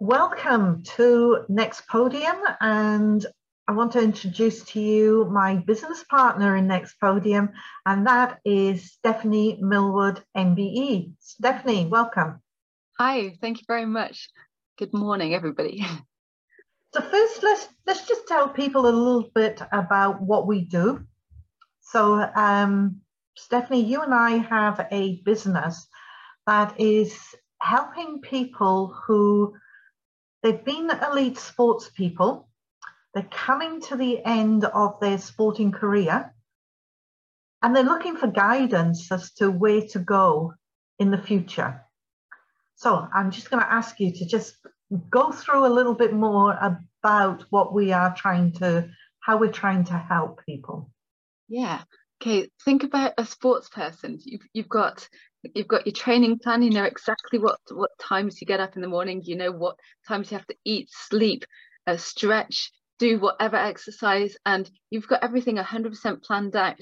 welcome to Next Podium and I want to introduce to you my business partner in Next Podium and that is Stephanie Millward MBE. Stephanie, welcome. Hi, thank you very much. Good morning everybody. So first let's let's just tell people a little bit about what we do. So um, Stephanie, you and I have a business that is helping people who they've been elite sports people, they're coming to the end of their sporting career, and they're looking for guidance as to where to go in the future. So I'm just going to ask you to just go through a little bit more about what we are trying to, how we're trying to help people. Yeah. Okay. Think about a sports person. You've, you've got you've got your training plan you know exactly what what times you get up in the morning you know what times you have to eat sleep uh, stretch do whatever exercise and you've got everything 100% planned out.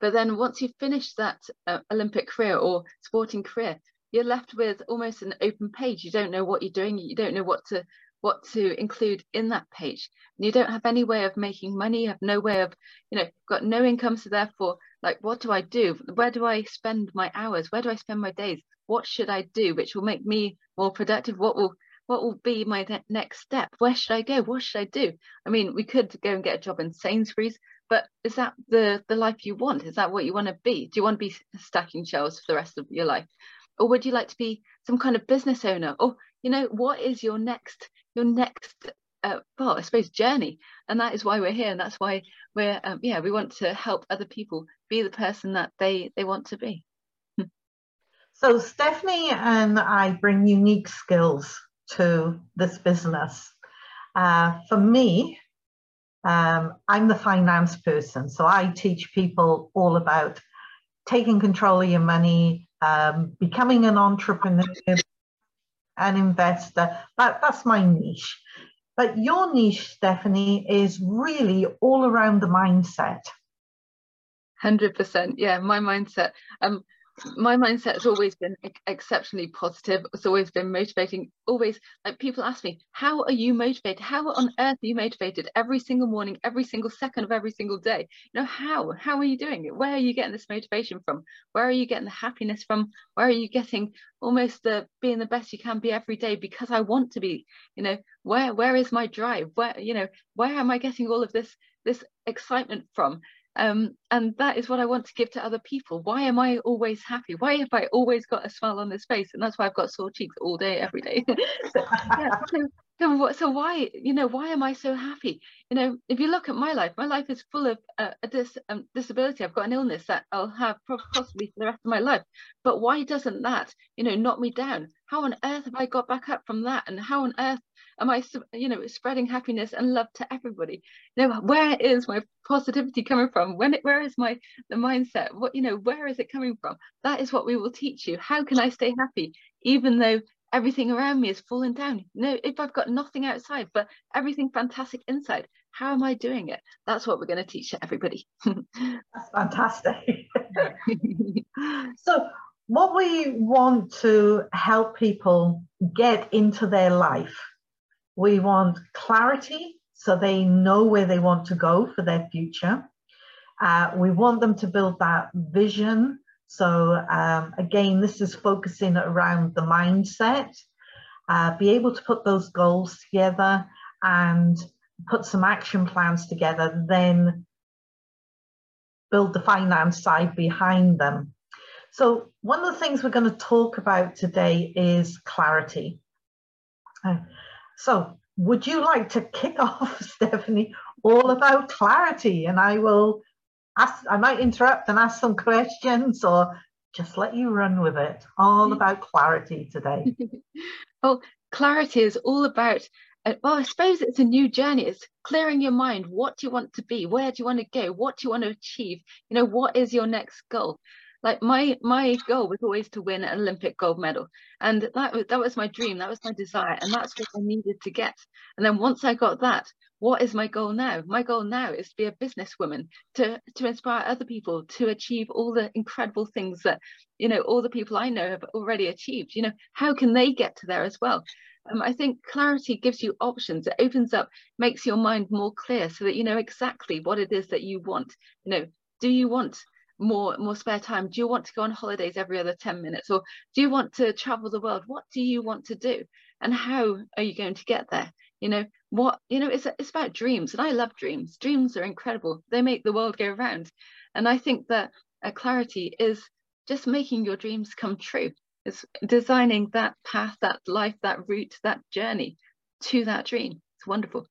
But then once you've finished that uh, olympic career or sporting career you're left with almost an open page. You don't know what you're doing you don't know what to what to include in that page. And you don't have any way of making money you have no way of you know got no income so therefore like what do i do? Where do i spend my hours? Where do i spend my days? What should i do which will make me more productive? What will what will be my ne- next step? Where should i go? What should i do? I mean we could go and get a job in sainsbury's but is that the the life you want? Is that what you want to be? Do you want to be stacking shelves for the rest of your life? Or would you like to be some kind of business owner? Or you know what is your next your next uh, well i suppose journey. And that is why we're here and that's why we're um, yeah we want to help other people be the person that they they want to be. So stephanie and i bring unique skills to this business. Uh, for me um, i'm the finance person so i teach people all about taking control of your money um, becoming an entrepreneur an investor that, that's my niche but your niche, Stephanie, is really all around the mindset. 100%. Yeah, my mindset. Um, my mindset has always been exceptionally positive. It's always been motivating. Always, like people ask me, "How are you motivated? How on earth are you motivated every single morning, every single second of every single day? You know, how? How are you doing it? Where are you getting this motivation from? Where are you getting the happiness from? Where are you getting almost the being the best you can be every day because I want to be? You know, where where is my drive? Where you know, where am I getting all of this this excitement from? Um, and that is what I want to give to other people. Why am I always happy? Why have I always got a smile on this face? And that's why I've got sore cheeks all day, every day. so, yeah, so, so, why, you know, why am I so happy? You know, if you look at my life, my life is full of uh, a dis, um, disability. I've got an illness that I'll have possibly for the rest of my life. But why doesn't that, you know, knock me down? How on earth have I got back up from that? And how on earth am I, you know, spreading happiness and love to everybody? You know, where is my positivity coming from? When it, where is my the mindset? What you know, where is it coming from? That is what we will teach you. How can I stay happy even though everything around me is falling down? no, if I've got nothing outside but everything fantastic inside, how am I doing it? That's what we're going to teach everybody. That's fantastic. so what we want to help people get into their life we want clarity so they know where they want to go for their future. Uh, we want them to build that vision. So um, again, this is focusing around the mindset, uh, be able to put those goals together and put some action plans together, then build the finance side behind them. So one of the things we're going to talk about today is clarity. Uh, so would you like to kick off, Stephanie, all about clarity? And I will ask, I might interrupt and ask some questions or just let you run with it. All about clarity today. well, clarity is all about, uh, well, I suppose it's a new journey. It's clearing your mind. What do you want to be? Where do you want to go? What do you want to achieve? You know, what is your next goal? Like my my goal was always to win an olympic gold medal and that was that was my dream that was my desire and that's what i needed to get and then once i got that what is my goal now? My goal now is to be a businesswoman, to, to inspire other people to achieve all the incredible things that, you know, all the people I know have already achieved. You know, how can they get to there as well? Um, I think clarity gives you options. It opens up, makes your mind more clear so that you know exactly what it is that you want. You know, do you want more more spare time. Do you want to go on holidays every other 10 minutes? Or do you want to travel the world? What do you want to do? And how are you going to get there? You know what you know it's, it's about dreams and i love dreams. Dreams are incredible. They make the world go round. And i think that a clarity is just making your dreams come true. It's designing that path that life that route that journey to that dream. It's wonderful.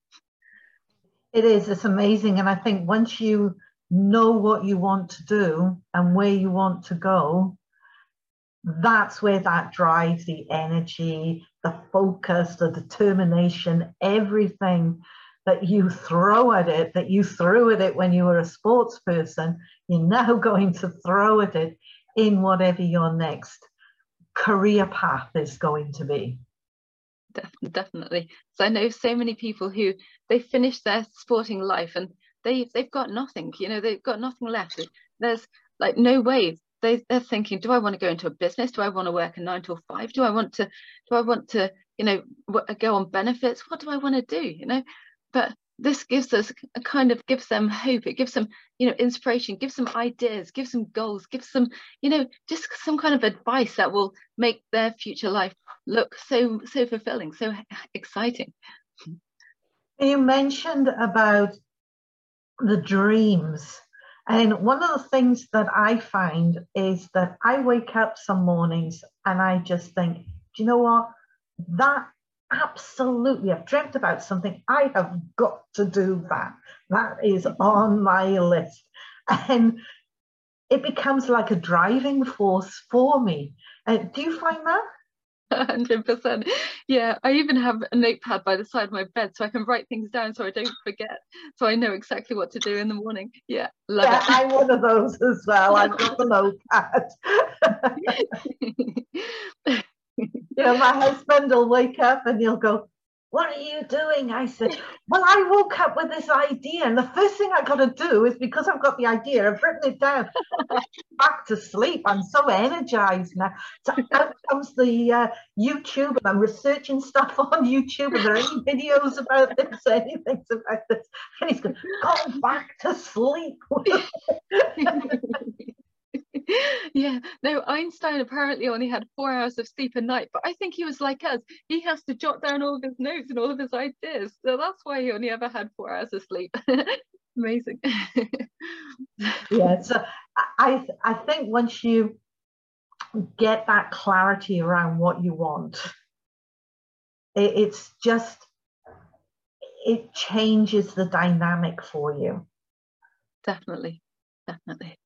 It is. It's amazing. And i think once you know what you want to do and where you want to go, that's where that drive, the energy, the focus, the determination, everything that you throw at it, that you threw at it when you were a sports person, you're now going to throw at it in whatever your next career path is going to be. Definitely. So I know so many people who they finish their sporting life and they they've got nothing you know they've got nothing left. There's like no way. They, they're thinking do i want to go into a business? Do i want to work a nine to five? Do i want to do i want to you know go on benefits? What do i want to do? You know? But this gives us a kind of gives them hope. It gives them you know inspiration gives them ideas gives them goals gives them you know just some kind of advice that will make their future life look so so fulfilling so exciting. You mentioned about the dreams. And one of the things that I find is that I wake up some mornings and I just think, do you know what? That absolutely, I've dreamt about something. I have got to do that. That is on my list. And it becomes like a driving force for me. Uh, do you find that? 100% yeah i even have a notepad by the side of my bed so i can write things down so i don't forget so i know exactly what to do in the morning. Yeah love yeah, it. I'm one of those as well. I've got the notepad. Know my husband will wake up and he'll go what are you doing? I said, Well, I woke up with this idea, and the first thing I got to do is because I've got the idea, I've written it down, back to sleep. I'm so energized now. So out comes the uh, YouTube, and I'm researching stuff on YouTube. Are there any videos about this, anything about this? And he's going, Go back to sleep. yeah, no, Einstein apparently only had four hours of sleep a night, but I think he was like us. He has to jot down all of his notes and all of his ideas. So that's why he only ever had four hours of sleep. Amazing. yeah, so I I think once you get that clarity around what you want, it, it's just it changes the dynamic for you. Definitely, definitely.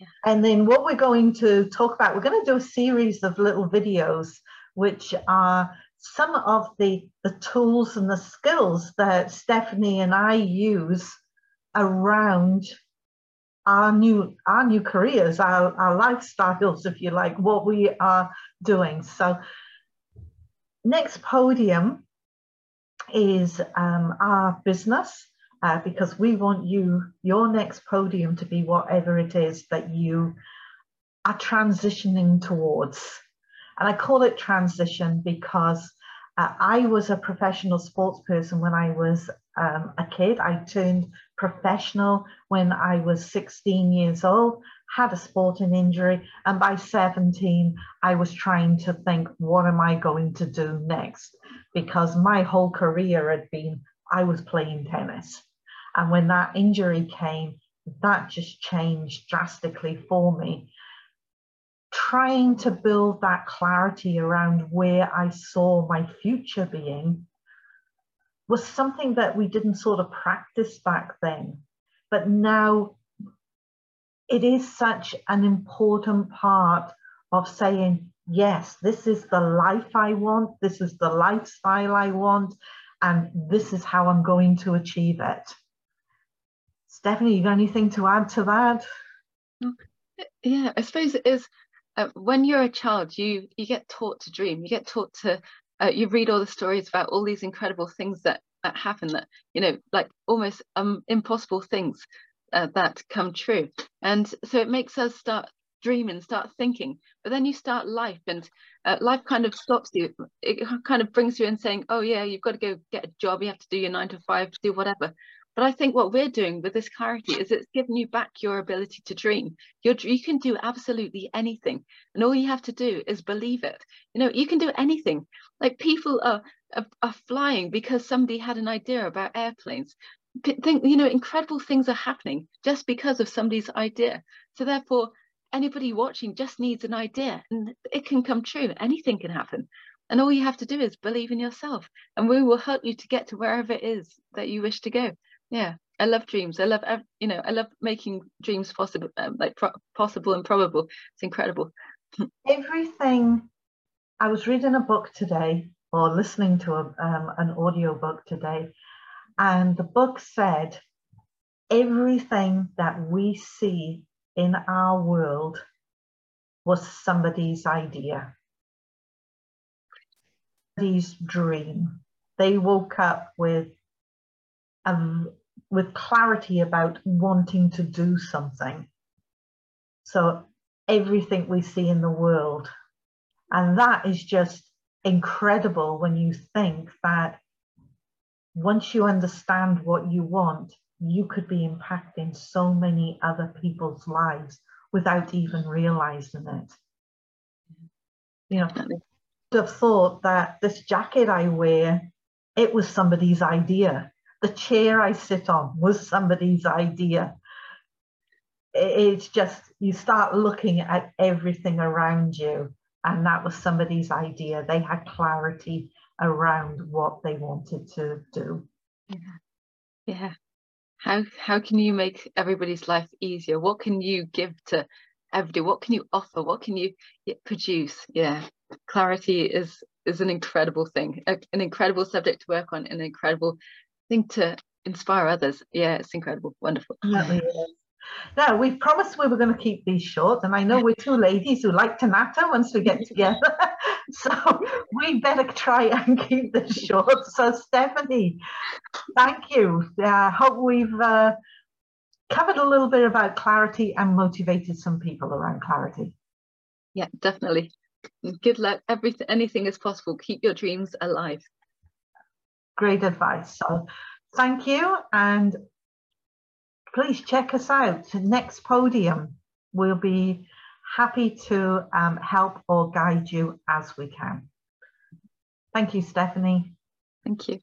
Yeah. And then what we're going to talk about, we're going to do a series of little videos, which are some of the, the tools and the skills that Stephanie and I use around our new our new careers, our, our lifestyles, if you like, what we are doing. So next podium is um, our business uh, because we want you, your next podium to be whatever it is that you are transitioning towards. And I call it transition because uh, I was a professional sports person when I was um, a kid. I turned professional when I was 16 years old, had a sporting injury, and by 17, I was trying to think, what am I going to do next? Because my whole career had been I was playing tennis. And when that injury came, that just changed drastically for me. Trying to build that clarity around where I saw my future being was something that we didn't sort of practice back then. But now it is such an important part of saying, yes, this is the life I want, this is the lifestyle I want, and this is how I'm going to achieve it. Stephanie, you got anything to add to that? Yeah, I suppose it is. Uh, when you're a child, you you get taught to dream. You get taught to. Uh, you read all the stories about all these incredible things that that happen that you know like almost um impossible things uh, that come true. And so it makes us start dreaming start thinking but then you start life and uh, life kind of stops you. It kind of brings you in saying oh yeah you've got to go get a job. You have to do your nine to five do whatever but I think what we're doing with this clarity is it's giving you back your ability to dream. You can do absolutely anything. And all you have to do is believe it. You know, you can do anything. Like people are, are, are flying because somebody had an idea about airplanes. Think, you know, incredible things are happening just because of somebody's idea. So therefore, anybody watching just needs an idea and it can come true. Anything can happen. And all you have to do is believe in yourself, and we will help you to get to wherever it is that you wish to go yeah i love dreams. I love you know i love making dreams possible um, like possible and probable. It's incredible. Everything i was reading a book today or listening to a, um, an audio book today and the book said everything that we see in our world was somebody's idea. Somebody's dream. They woke up with um, with clarity about wanting to do something. So everything we see in the world. And that is just incredible when you think that once you understand what you want, you could be impacting so many other people's lives without even realizing it. You know, have thought that this jacket I wear, it was somebody's idea the chair I sit on was somebody's idea. It's just, you start looking at everything around you, and that was somebody's idea. They had clarity around what they wanted to do. Yeah. Yeah. How, how can you make everybody's life easier? What can you give to everybody? What can you offer? What can you produce? Yeah. Clarity is is an incredible thing, an incredible subject to work on, an incredible think to inspire others. Yeah, it's incredible, wonderful. Now, we promised we were going to keep these short, and I know we're two ladies who like to natter once we get together. so we better try and keep this short. So, Stephanie, thank you. I uh, hope we've uh, covered a little bit about clarity and motivated some people around clarity. Yeah, definitely. Good luck. Everything, anything is possible. Keep your dreams alive great advice. So thank you. And please check us out. Next podium, we'll be happy to um, help or guide you as we can. Thank you, Stephanie. Thank you.